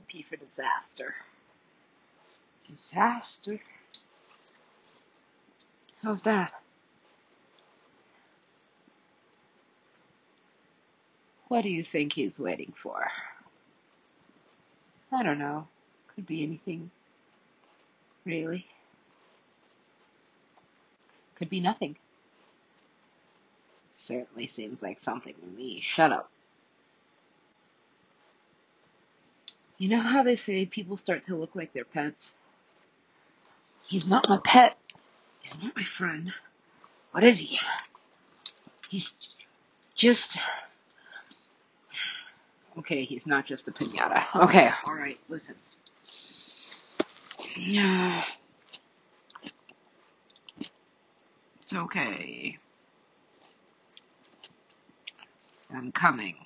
recipe for disaster. Disaster? How's that? What do you think he's waiting for? I don't know. Could be anything. Really? Could be nothing. Certainly seems like something to me. Shut up. You know how they say people start to look like their pets? He's not my pet. He's not my friend. What is he? He's just. Okay, he's not just a pinata. Okay, alright, listen. Yeah. It's okay. I'm coming.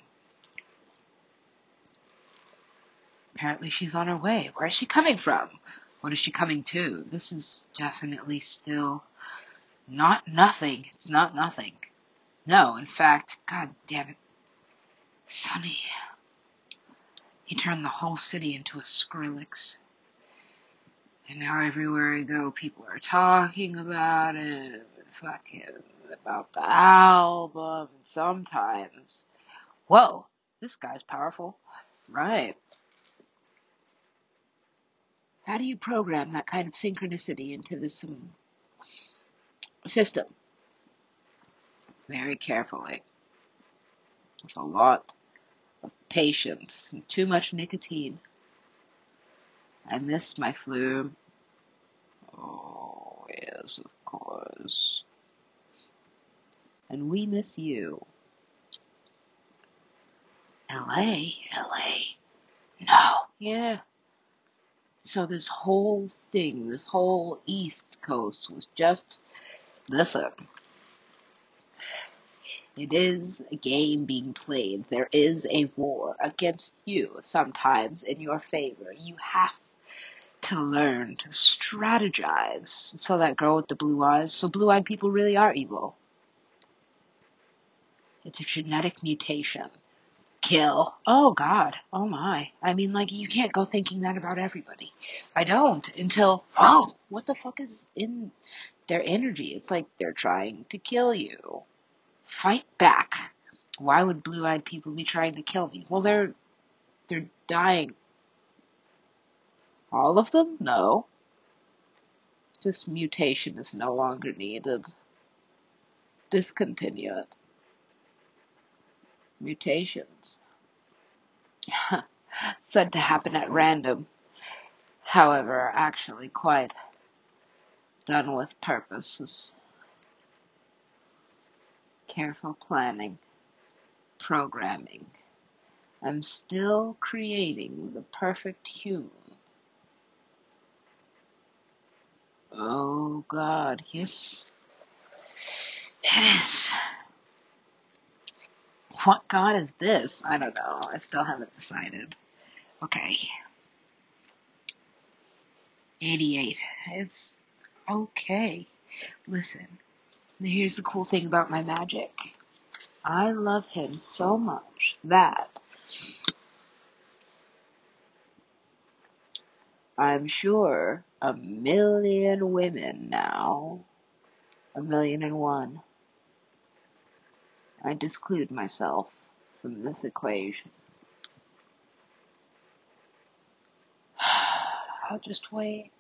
Apparently she's on her way. Where is she coming from? What is she coming to? This is definitely still not nothing. It's not nothing. No, in fact, god damn it. Sonny. He turned the whole city into a Skrillex. And now everywhere I go, people are talking about it, fucking about the album. And sometimes, whoa, this guy's powerful. Right. How do you program that kind of synchronicity into this um, system? Very carefully. With a lot of patience and too much nicotine. I miss my flu. Oh, yes, of course. And we miss you. LA? LA? No. Yeah. So this whole thing, this whole East Coast was just, listen. It is a game being played. There is a war against you, sometimes in your favor. You have to learn to strategize. So that girl with the blue eyes, so blue eyed people really are evil. It's a genetic mutation. Kill. Oh God. Oh my. I mean, like, you can't go thinking that about everybody. I don't until, Oh, what the fuck is in their energy? It's like they're trying to kill you. fight back. Why would blue eyed people be trying to kill me? Well, they're, they're dying. All of them? No. This mutation is no longer needed. Discontinue it. Mutations. Said to happen at random. However, are actually quite done with purposes. Careful planning. Programming. I'm still creating the perfect human. Oh God, yes. It is. What God is this? I don't know. I still haven't decided. Okay. 88. It's okay. Listen, here's the cool thing about my magic. I love him so much that I'm sure a million women now, a million and one, I disclude myself from this equation. I'll just wait.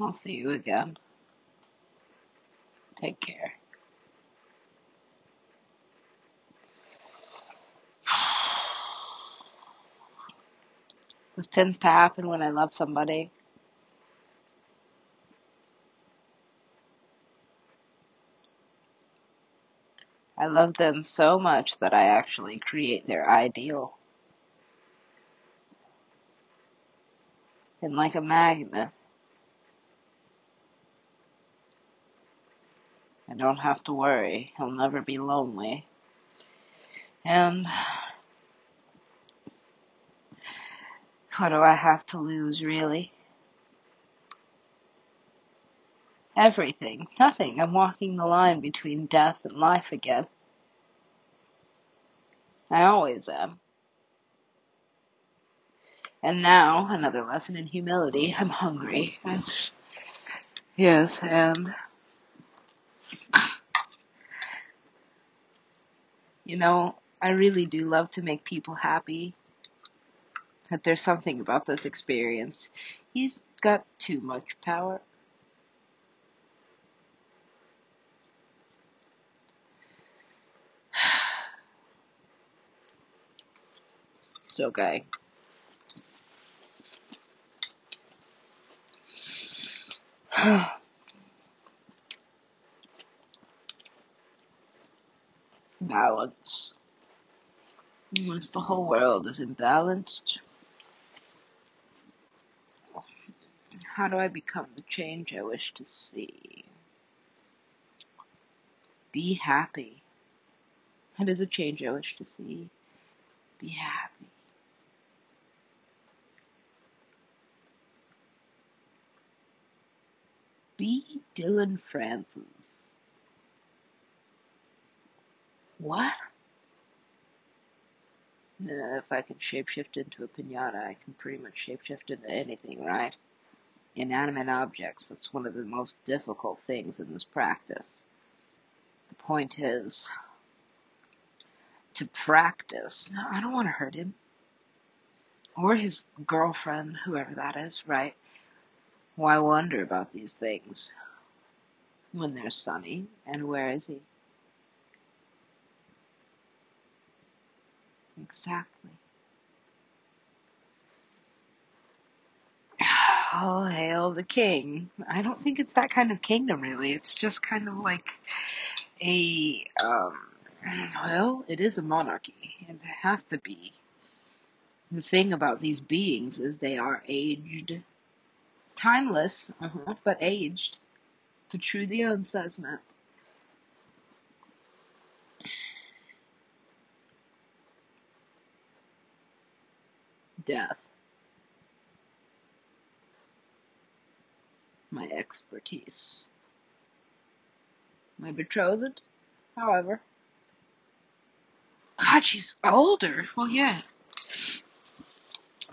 I'll see you again. Take care. This tends to happen when I love somebody. Love them so much that I actually create their ideal. And like a magnet, I don't have to worry. He'll never be lonely. And what do I have to lose, really? Everything. Nothing. I'm walking the line between death and life again. I always am. And now, another lesson in humility. I'm hungry. Yes, and you know, I really do love to make people happy. But there's something about this experience. He's got too much power. It's okay. Balance. Once the whole world is imbalanced, how do I become the change I wish to see? Be happy. That is a change I wish to see. Be happy. Be Dylan Francis. What? If I can shapeshift into a pinata, I can pretty much shapeshift into anything, right? Inanimate objects, that's one of the most difficult things in this practice. The point is to practice. No, I don't want to hurt him. Or his girlfriend, whoever that is, right? Why wonder about these things when they're sunny? And where is he? Exactly. All hail the king. I don't think it's that kind of kingdom, really. It's just kind of like a, um, well, it is a monarchy. and It has to be. The thing about these beings is they are aged. Timeless, uh-huh, but aged. Petrudion says, Matt. Death. My expertise. My betrothed, however. God, she's older. Well, yeah.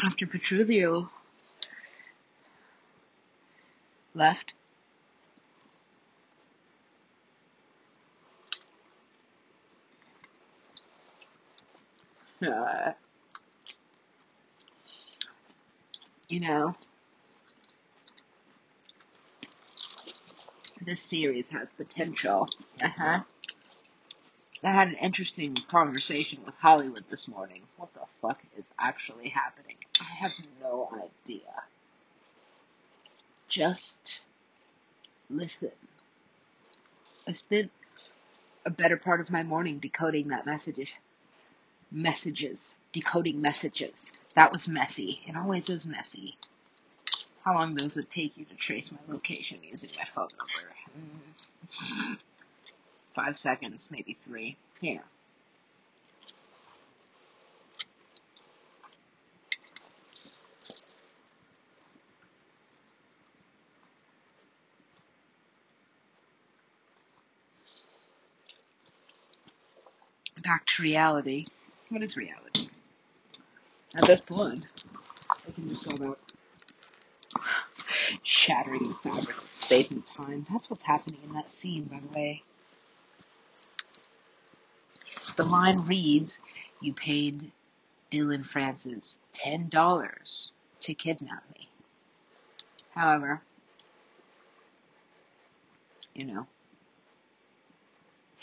After Petrulio left, uh, you know, this series has potential. Uh huh. I had an interesting conversation with Hollywood this morning. What the fuck is actually happening? I have no idea. Just listen. I spent a better part of my morning decoding that message. Messages. Decoding messages. That was messy. It always is messy. How long does it take you to trace my location using my phone number? Mm. Five seconds, maybe three. Here. Reality. What is reality? At this point, I can just go about shattering the fabric of space and time. That's what's happening in that scene, by the way. The line reads, You paid Dylan Francis $10 to kidnap me. However, you know,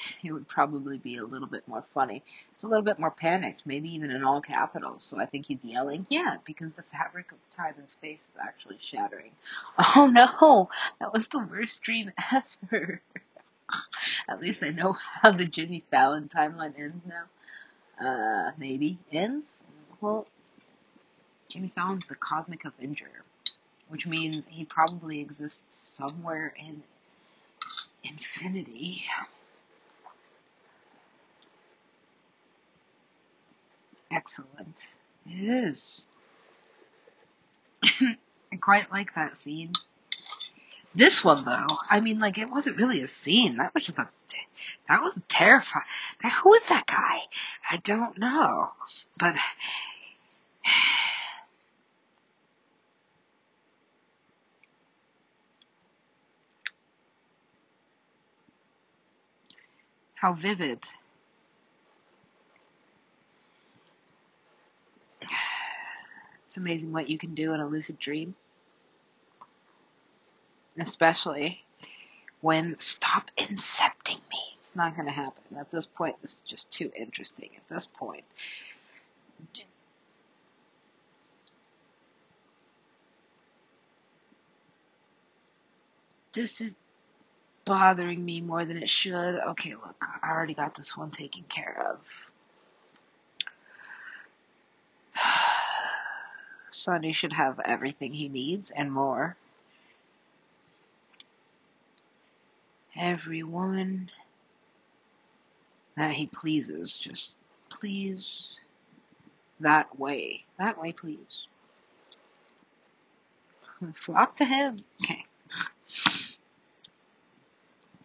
it would probably be a little bit more funny. It's a little bit more panicked, maybe even in all capitals. So I think he's yelling, yeah, because the fabric of time and space is actually shattering. Oh no, that was the worst dream ever. At least I know how the Jimmy Fallon timeline ends now. Uh, maybe ends. Well, Jimmy Fallon's the Cosmic Avenger, which means he probably exists somewhere in infinity. excellent. It is. I quite like that scene. This one though, I mean, like it wasn't really a scene. That was just a, that was terrifying. Now, who was that guy? I don't know, but how vivid It's amazing what you can do in a lucid dream. Especially when stop incepting me. It's not going to happen. At this point, this is just too interesting. At this point, this is bothering me more than it should. Okay, look, I already got this one taken care of. Sonny should have everything he needs and more. Every woman that he pleases, just please that way. That way, please. Flock to him. Okay.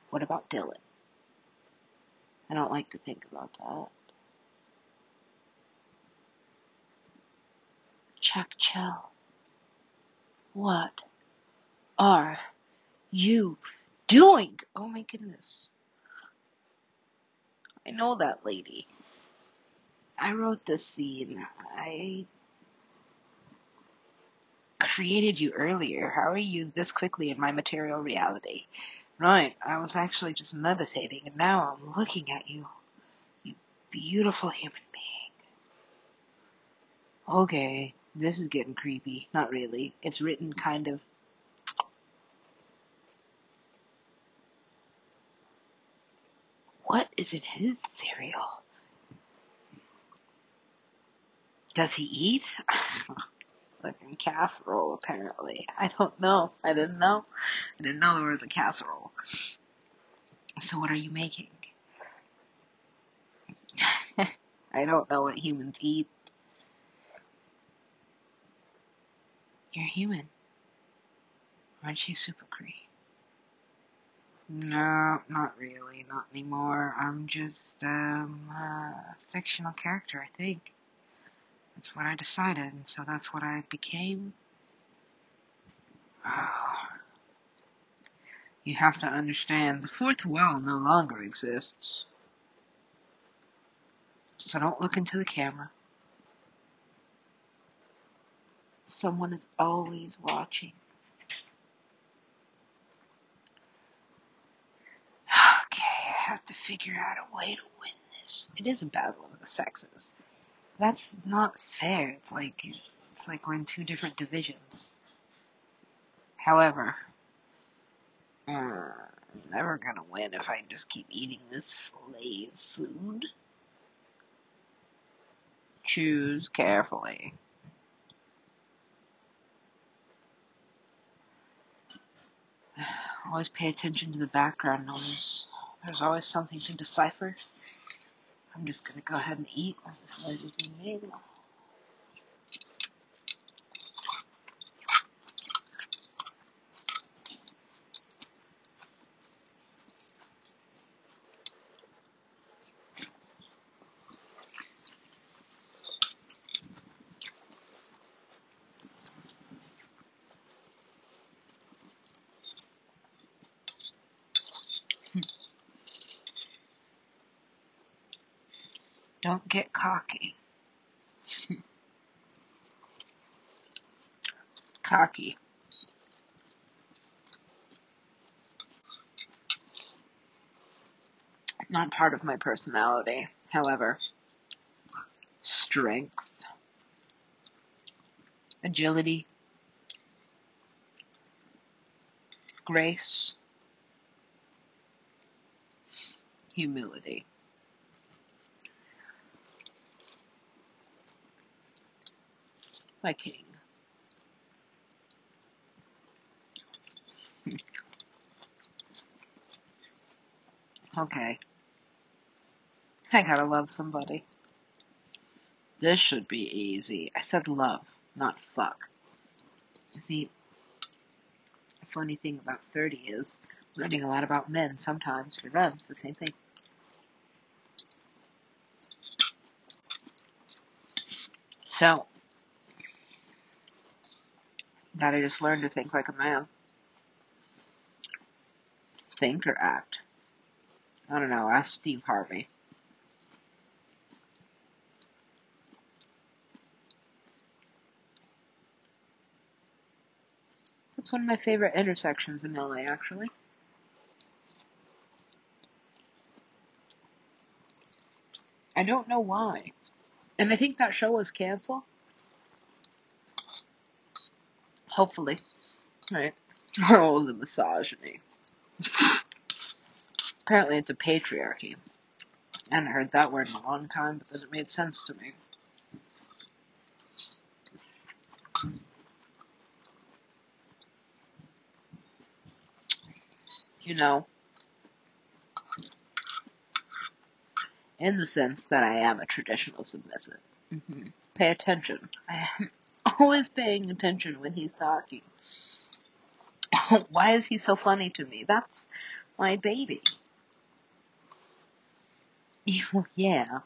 What about Dylan? I don't like to think about that. Chuck Chill. What are you doing? Oh my goodness. I know that lady. I wrote this scene. I created you earlier. How are you this quickly in my material reality? Right, I was actually just meditating and now I'm looking at you. You beautiful human being. Okay, this is getting creepy. Not really. It's written kind of. What is in his cereal? Does he eat? Fucking casserole, apparently. I don't know. I didn't know. I didn't know there was a casserole. So what are you making? I don't know what humans eat. You're human. Aren't you super Cree? No, not really, not anymore. I'm just um, a fictional character, I think. That's what I decided, and so that's what I became. You have to understand, the fourth wall no longer exists. So don't look into the camera. Someone is always watching. Okay, I have to figure out a way to win this. It is a battle of the sexes. That's not fair. It's like it's like we're in two different divisions. However, I'm never gonna win if I just keep eating this slave food. Choose carefully. Always pay attention to the background noise. There's always something to decipher. I'm just gonna go ahead and eat this noise being made. Don't get cocky. cocky. Not part of my personality. However, strength, agility, grace, humility. My king. Okay. I gotta love somebody. This should be easy. I said love, not fuck. You see, the funny thing about 30 is learning a lot about men sometimes. For them, it's the same thing. So, gotta just learn to think like a man. Think or act. I don't know. Ask Steve Harvey. That's one of my favorite intersections in LA, actually. I don't know why. And I think that show was canceled. Hopefully. Right. All the misogyny. Apparently it's a patriarchy. I hadn't heard that word in a long time, but then it made sense to me. You know, in the sense that I am a traditional submissive. Mm-hmm. Pay attention. I am always paying attention when he's talking. Why is he so funny to me? That's my baby. yeah.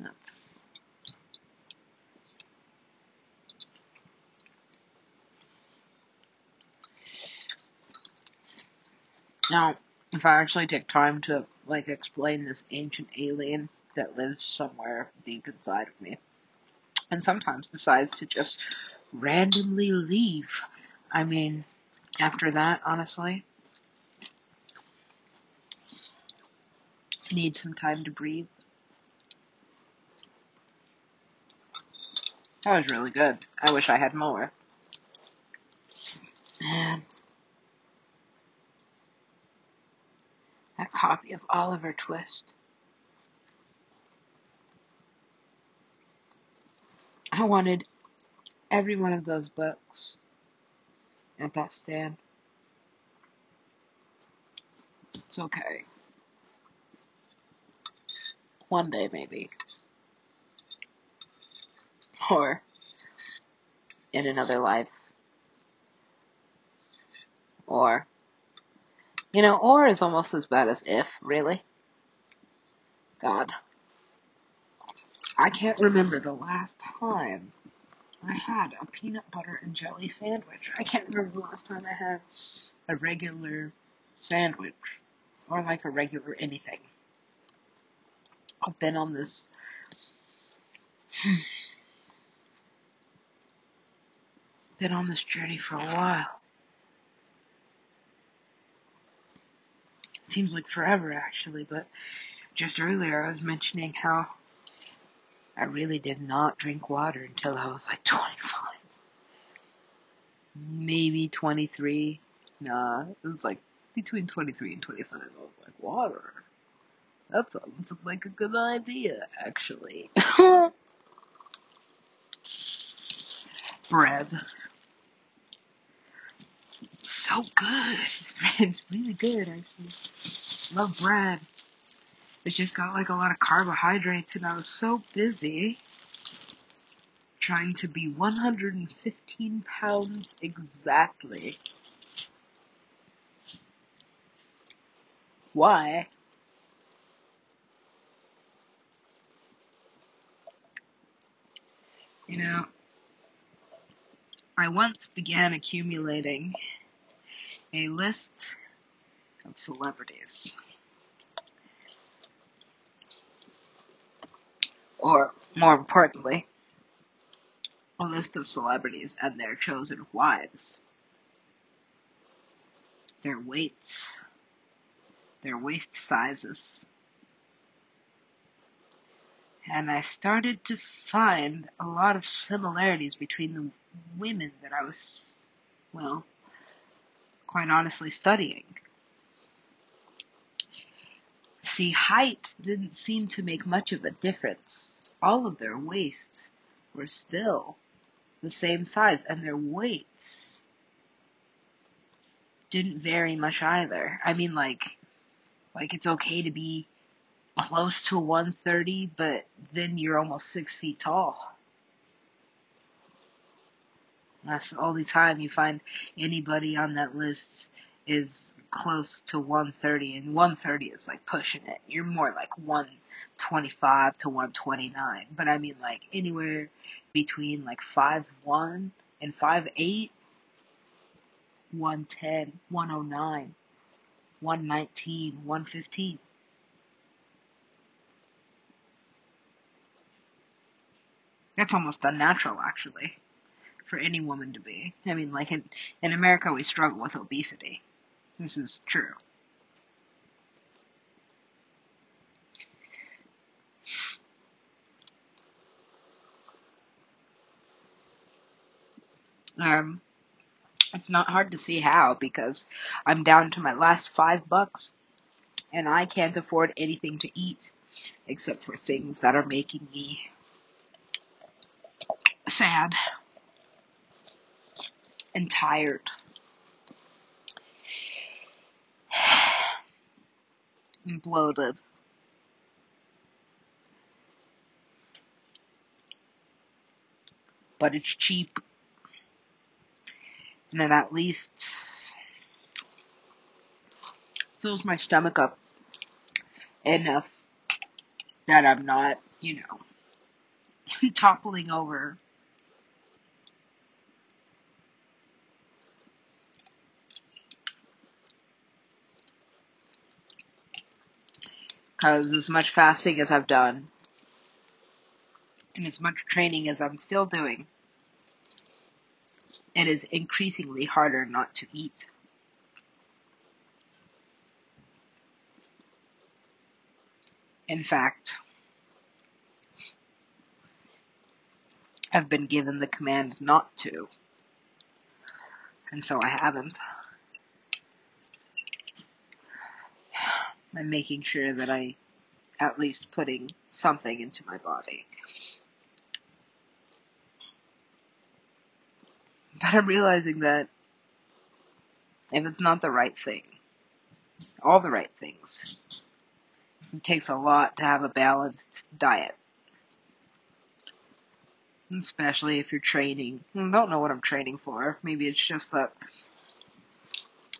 That's now if I actually take time to like explain this ancient alien that lives somewhere deep inside of me and sometimes decides to just randomly leave. I mean, after that, honestly, need some time to breathe. That was really good. I wish I had more. Man. That copy of Oliver Twist. I wanted every one of those books at that stand. It's okay. One day, maybe. Or in another life. Or, you know, or is almost as bad as if, really. God. I can't remember the last time I had a peanut butter and jelly sandwich. I can't remember the last time I had a regular sandwich. Or like a regular anything. I've been on this been on this journey for a while. Seems like forever actually, but just earlier I was mentioning how I really did not drink water until I was like 25. Maybe 23. Nah, it was like between 23 and 25. I was like, water? That sounds like a good idea, actually. Bread. so good. It's really good, actually. Love bread. It's just got like a lot of carbohydrates, and I was so busy trying to be 115 pounds exactly. Why? You know, I once began accumulating a list of celebrities. Or, more importantly, a list of celebrities and their chosen wives. Their weights, their waist sizes. And I started to find a lot of similarities between the women that I was, well, quite honestly studying. See, height didn't seem to make much of a difference. All of their waists were still the same size, and their weights didn't vary much either. I mean, like, like it's okay to be close to 130, but then you're almost six feet tall. That's the only time you find anybody on that list is close to 130, and 130 is like pushing it. You're more like 125 to 129. But I mean, like anywhere between like 5'1 and 5'8, 110, 109, 119, 115. That's almost unnatural, actually, for any woman to be. I mean, like in, in America, we struggle with obesity. This is true. Um, it's not hard to see how because I'm down to my last five bucks and I can't afford anything to eat except for things that are making me sad and tired. Bloated. But it's cheap. And it at least fills my stomach up enough that I'm not, you know, toppling over. Because as much fasting as I've done, and as much training as I'm still doing, it is increasingly harder not to eat. In fact, I've been given the command not to, and so I haven't. I'm making sure that I at least putting something into my body. But I'm realizing that if it's not the right thing, all the right things, it takes a lot to have a balanced diet. Especially if you're training. I don't know what I'm training for. Maybe it's just that.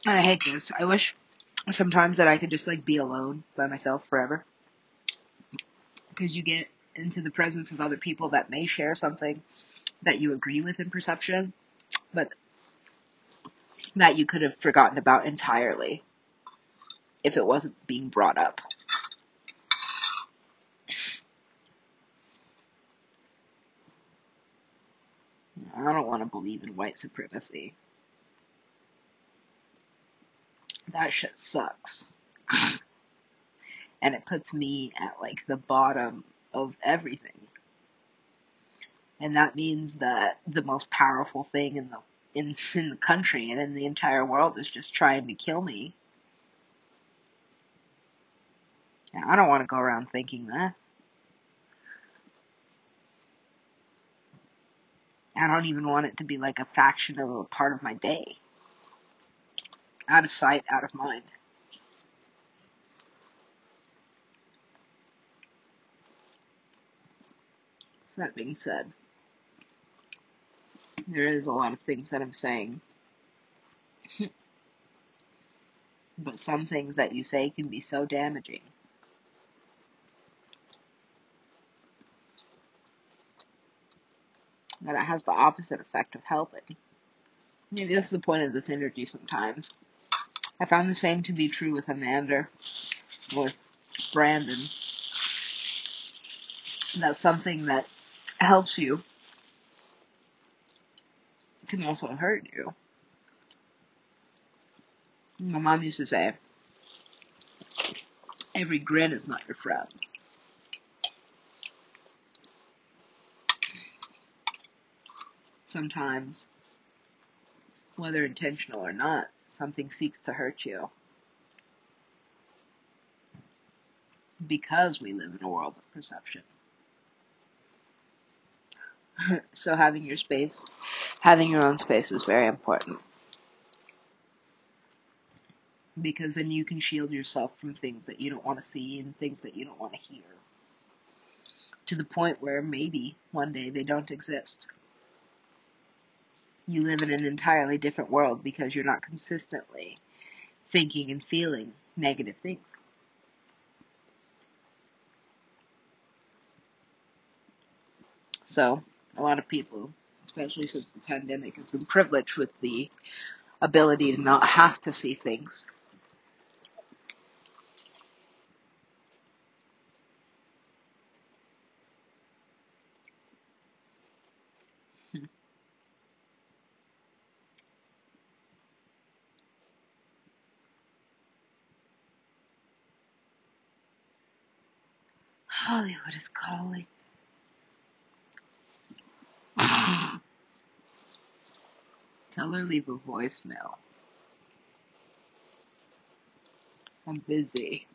I hate this. I wish sometimes that I could just like be alone by myself forever. Because you get into the presence of other people that may share something that you agree with in perception, but that you could have forgotten about entirely if it wasn't being brought up. I don't want to believe in white supremacy. That shit sucks. and it puts me at like the bottom of everything. And that means that the most powerful thing in the in, in the country and in the entire world is just trying to kill me. And I don't want to go around thinking that. I don't even want it to be like a faction of a part of my day. Out of sight, out of mind. So That being said, there is a lot of things that I'm saying. but some things that you say can be so damaging. That it has the opposite effect of helping. Maybe this is the point of this energy sometimes. I found the same to be true with Amanda, with Brandon. That something that helps you can also hurt you. My mom used to say, every grin is not your friend. Sometimes, whether intentional or not, something seeks to hurt you. Because we live in a world of perception. so having your space, having your own space is very important. Because then you can shield yourself from things that you don't want to see and things that you don't want to hear. To the point where maybe one day they don't exist. You live in an entirely different world because you're not consistently thinking and feeling negative things. So, a lot of people, especially since the pandemic, have been privileged with the ability to not have to see things. Leave a voicemail. I'm busy.